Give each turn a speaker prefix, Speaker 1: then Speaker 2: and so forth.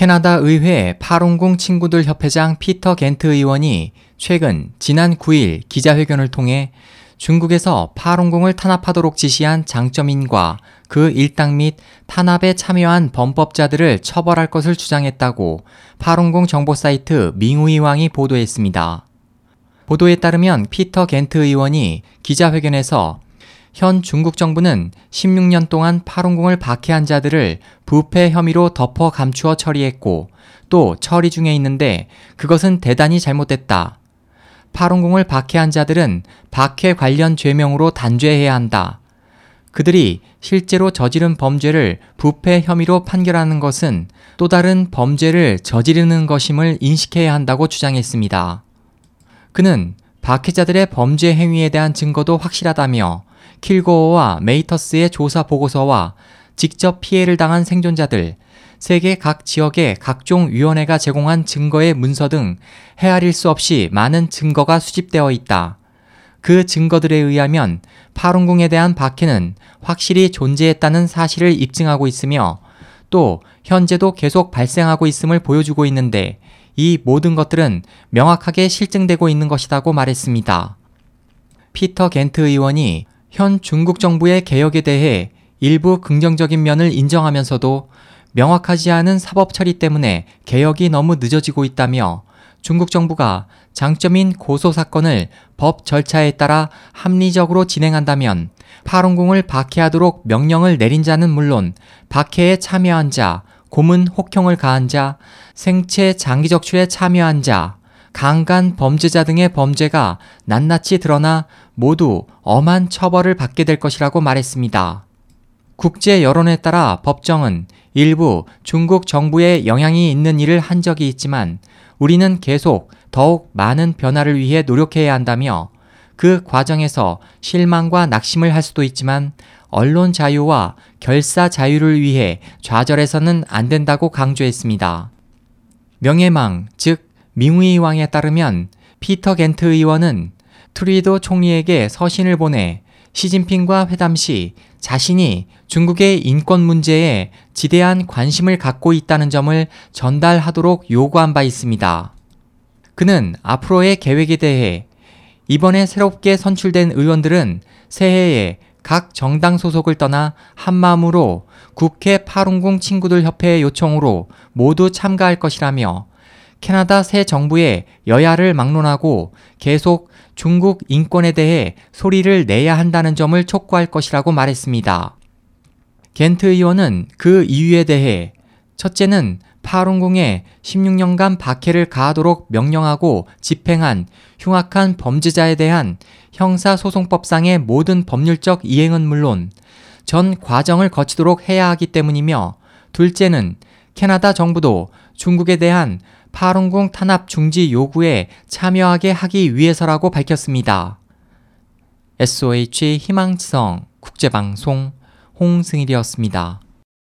Speaker 1: 캐나다 의회 파룬궁 친구들 협회장 피터 켄트 의원이 최근 지난 9일 기자회견을 통해 중국에서 파룬궁을 탄압하도록 지시한 장쩌민과 그 일당 및 탄압에 참여한 범법자들을 처벌할 것을 주장했다고 파룬궁 정보 사이트 밍후이왕이 보도했습니다. 보도에 따르면 피터 켄트 의원이 기자회견에서 현 중국 정부는 16년 동안 파룬궁을 박해한 자들을 부패 혐의로 덮어 감추어 처리했고 또 처리 중에 있는데 그것은 대단히 잘못됐다. 파룬궁을 박해한 자들은 박해 관련 죄명으로 단죄해야 한다. 그들이 실제로 저지른 범죄를 부패 혐의로 판결하는 것은 또 다른 범죄를 저지르는 것임을 인식해야 한다고 주장했습니다. 그는 박해자들의 범죄 행위에 대한 증거도 확실하다며 킬고어와 메이터스의 조사 보고서와 직접 피해를 당한 생존자들, 세계 각 지역의 각종 위원회가 제공한 증거의 문서 등 헤아릴 수 없이 많은 증거가 수집되어 있다. 그 증거들에 의하면 파룬궁에 대한 박해는 확실히 존재했다는 사실을 입증하고 있으며 또 현재도 계속 발생하고 있음을 보여주고 있는데 이 모든 것들은 명확하게 실증되고 있는 것이라고 말했습니다. 피터 겐트 의원이 현 중국 정부의 개혁에 대해 일부 긍정적인 면을 인정하면서도 명확하지 않은 사법 처리 때문에 개혁이 너무 늦어지고 있다며 중국 정부가 장점인 고소 사건을 법 절차에 따라 합리적으로 진행한다면 파룬궁을 박해하도록 명령을 내린 자는 물론 박해에 참여한 자, 고문 혹형을 가한 자, 생체 장기 적출에 참여한 자, 강간 범죄자 등의 범죄가 낱낱이 드러나 모두 엄한 처벌을 받게 될 것이라고 말했습니다. 국제 여론에 따라 법정은 일부 중국 정부에 영향이 있는 일을 한 적이 있지만 우리는 계속 더욱 많은 변화를 위해 노력해야 한다며 그 과정에서 실망과 낙심을 할 수도 있지만 언론 자유와 결사 자유를 위해 좌절해서는 안 된다고 강조했습니다. 명예망, 즉 밍우이 왕에 따르면 피터 겐트 의원은 트리도 총리에게 서신을 보내 시진핑과 회담 시 자신이 중국의 인권 문제에 지대한 관심을 갖고 있다는 점을 전달하도록 요구한 바 있습니다. 그는 앞으로의 계획에 대해 이번에 새롭게 선출된 의원들은 새해에 각 정당 소속을 떠나 한마음으로 국회 파룬궁 친구들 협회의 요청으로 모두 참가할 것이라며 캐나다 새 정부의 여야를 막론하고 계속 중국 인권에 대해 소리를 내야 한다는 점을 촉구할 것이라고 말했습니다. 겐트 의원은 그 이유에 대해 첫째는 파룬궁에 16년간 박해를 가하도록 명령하고 집행한 흉악한 범죄자에 대한 형사소송법상의 모든 법률적 이행은 물론 전 과정을 거치도록 해야 하기 때문이며 둘째는 캐나다 정부도 중국에 대한 파룬궁 탄압 중지 요구에 참여하게 하기 위해서라고 밝혔습니다. SOH 희망지성 국제방송 홍승일이었습니다.